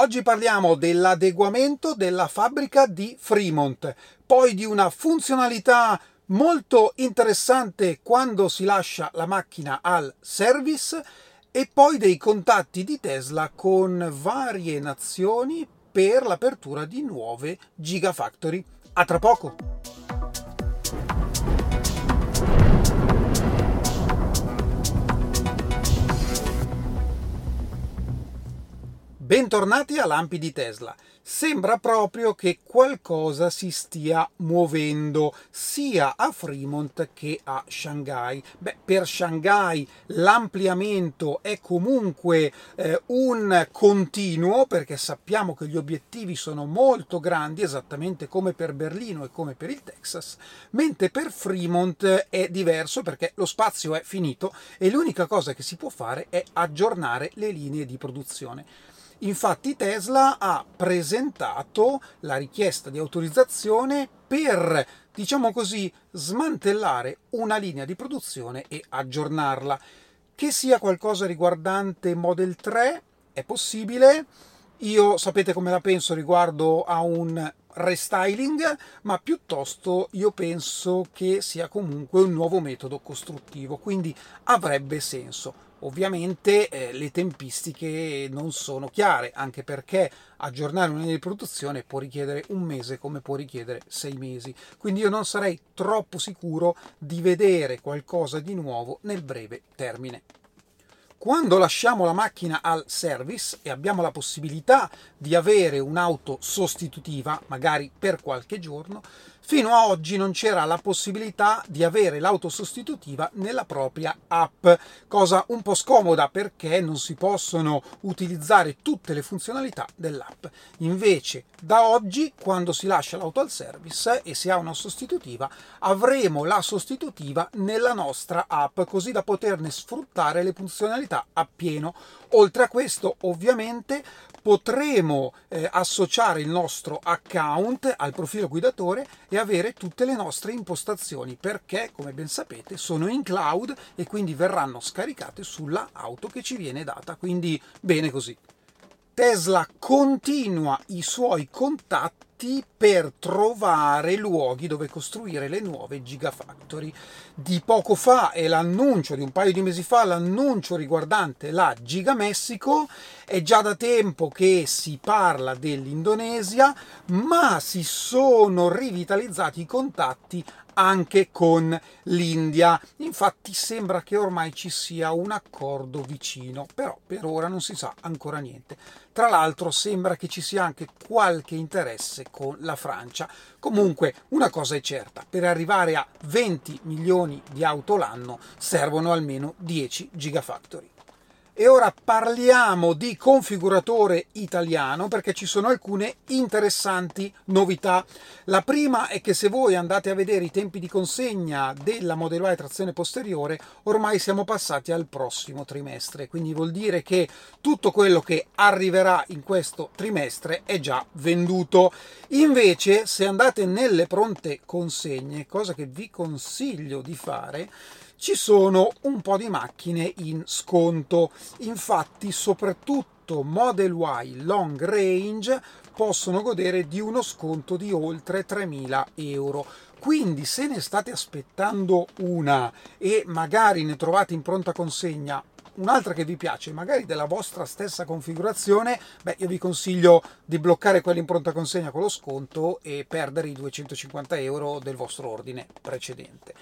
Oggi parliamo dell'adeguamento della fabbrica di Fremont, poi di una funzionalità molto interessante quando si lascia la macchina al service e poi dei contatti di Tesla con varie nazioni per l'apertura di nuove Gigafactory. A tra poco! Bentornati a Lampi di Tesla. Sembra proprio che qualcosa si stia muovendo sia a Fremont che a Shanghai. Beh, per Shanghai l'ampliamento è comunque eh, un continuo perché sappiamo che gli obiettivi sono molto grandi, esattamente come per Berlino e come per il Texas, mentre per Fremont è diverso perché lo spazio è finito e l'unica cosa che si può fare è aggiornare le linee di produzione. Infatti Tesla ha presentato la richiesta di autorizzazione per, diciamo così, smantellare una linea di produzione e aggiornarla. Che sia qualcosa riguardante Model 3 è possibile. Io sapete come la penso riguardo a un restyling, ma piuttosto io penso che sia comunque un nuovo metodo costruttivo, quindi avrebbe senso. Ovviamente eh, le tempistiche non sono chiare, anche perché aggiornare una linea di produzione può richiedere un mese come può richiedere sei mesi. Quindi io non sarei troppo sicuro di vedere qualcosa di nuovo nel breve termine. Quando lasciamo la macchina al service e abbiamo la possibilità di avere un'auto sostitutiva, magari per qualche giorno, Fino a oggi non c'era la possibilità di avere l'auto sostitutiva nella propria app, cosa un po' scomoda perché non si possono utilizzare tutte le funzionalità dell'app. Invece, da oggi, quando si lascia l'auto al service e si ha una sostitutiva, avremo la sostitutiva nella nostra app, così da poterne sfruttare le funzionalità appieno. Oltre a questo, ovviamente, potremo eh, associare il nostro account al profilo guidatore e avere tutte le nostre impostazioni perché, come ben sapete, sono in cloud e quindi verranno scaricate sulla auto che ci viene data. Quindi bene così. Tesla continua i suoi contatti progetti per trovare luoghi dove costruire le nuove Gigafactory. Di poco fa è l'annuncio, di un paio di mesi fa, l'annuncio riguardante la Giga Messico. È già da tempo che si parla dell'Indonesia, ma si sono rivitalizzati i contatti anche con l'India. Infatti sembra che ormai ci sia un accordo vicino, però per ora non si sa ancora niente. Tra l'altro sembra che ci sia anche qualche interesse con la Francia. Comunque una cosa è certa, per arrivare a 20 milioni di auto l'anno servono almeno 10 gigafactory. E ora parliamo di configuratore italiano perché ci sono alcune interessanti novità. La prima è che se voi andate a vedere i tempi di consegna della Model Y trazione posteriore, ormai siamo passati al prossimo trimestre, quindi vuol dire che tutto quello che arriverà in questo trimestre è già venduto. Invece, se andate nelle pronte consegne, cosa che vi consiglio di fare, ci sono un po' di macchine in sconto. Infatti, soprattutto Model Y Long Range possono godere di uno sconto di oltre 3.000 euro. Quindi se ne state aspettando una e magari ne trovate in pronta consegna un'altra che vi piace, magari della vostra stessa configurazione, beh, io vi consiglio di bloccare quella in pronta consegna con lo sconto e perdere i 250 euro del vostro ordine precedente.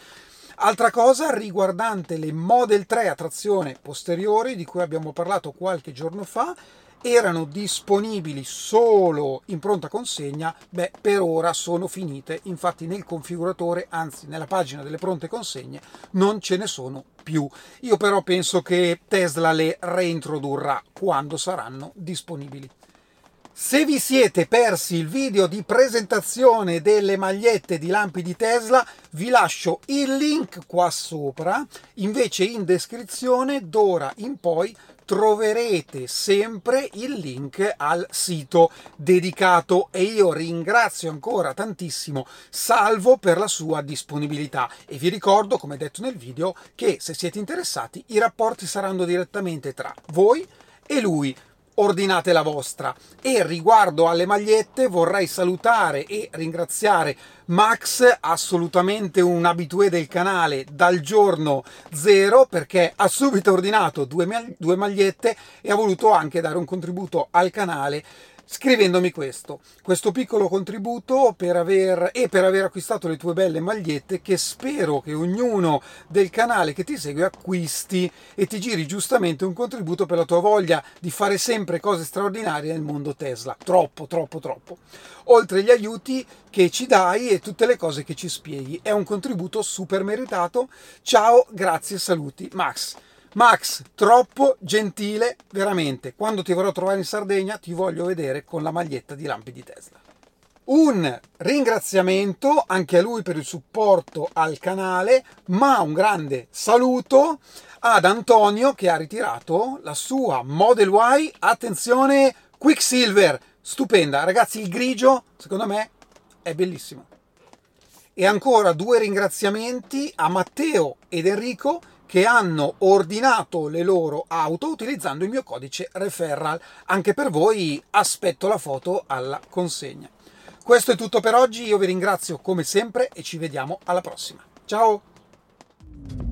Altra cosa riguardante le Model 3 a trazione posteriore di cui abbiamo parlato qualche giorno fa, erano disponibili solo in pronta consegna, beh, per ora sono finite. Infatti nel configuratore, anzi nella pagina delle pronte consegne, non ce ne sono più. Io però penso che Tesla le reintrodurrà quando saranno disponibili. Se vi siete persi il video di presentazione delle magliette di lampi di Tesla, vi lascio il link qua sopra, invece in descrizione d'ora in poi troverete sempre il link al sito dedicato. E io ringrazio ancora tantissimo Salvo per la sua disponibilità. E vi ricordo, come detto nel video, che se siete interessati i rapporti saranno direttamente tra voi e lui ordinate la vostra. E riguardo alle magliette vorrei salutare e ringraziare Max, assolutamente un abitué del canale dal giorno zero perché ha subito ordinato due, due magliette e ha voluto anche dare un contributo al canale scrivendomi questo, questo piccolo contributo per aver, e per aver acquistato le tue belle magliette che spero che ognuno del canale che ti segue acquisti e ti giri giustamente un contributo per la tua voglia di fare sempre cose straordinarie nel mondo Tesla. Troppo, troppo, troppo. Oltre agli aiuti che ci dai e tutte le cose che ci spieghi. È un contributo super meritato. Ciao, grazie, saluti. Max. Max, troppo gentile, veramente. Quando ti vorrò trovare in Sardegna ti voglio vedere con la maglietta di lampi di Tesla. Un ringraziamento anche a lui per il supporto al canale, ma un grande saluto ad Antonio che ha ritirato la sua Model Y, attenzione, Quicksilver, stupenda. Ragazzi, il grigio, secondo me, è bellissimo. E ancora due ringraziamenti a Matteo ed Enrico che hanno ordinato le loro auto utilizzando il mio codice referral. Anche per voi aspetto la foto alla consegna. Questo è tutto per oggi, io vi ringrazio come sempre e ci vediamo alla prossima. Ciao!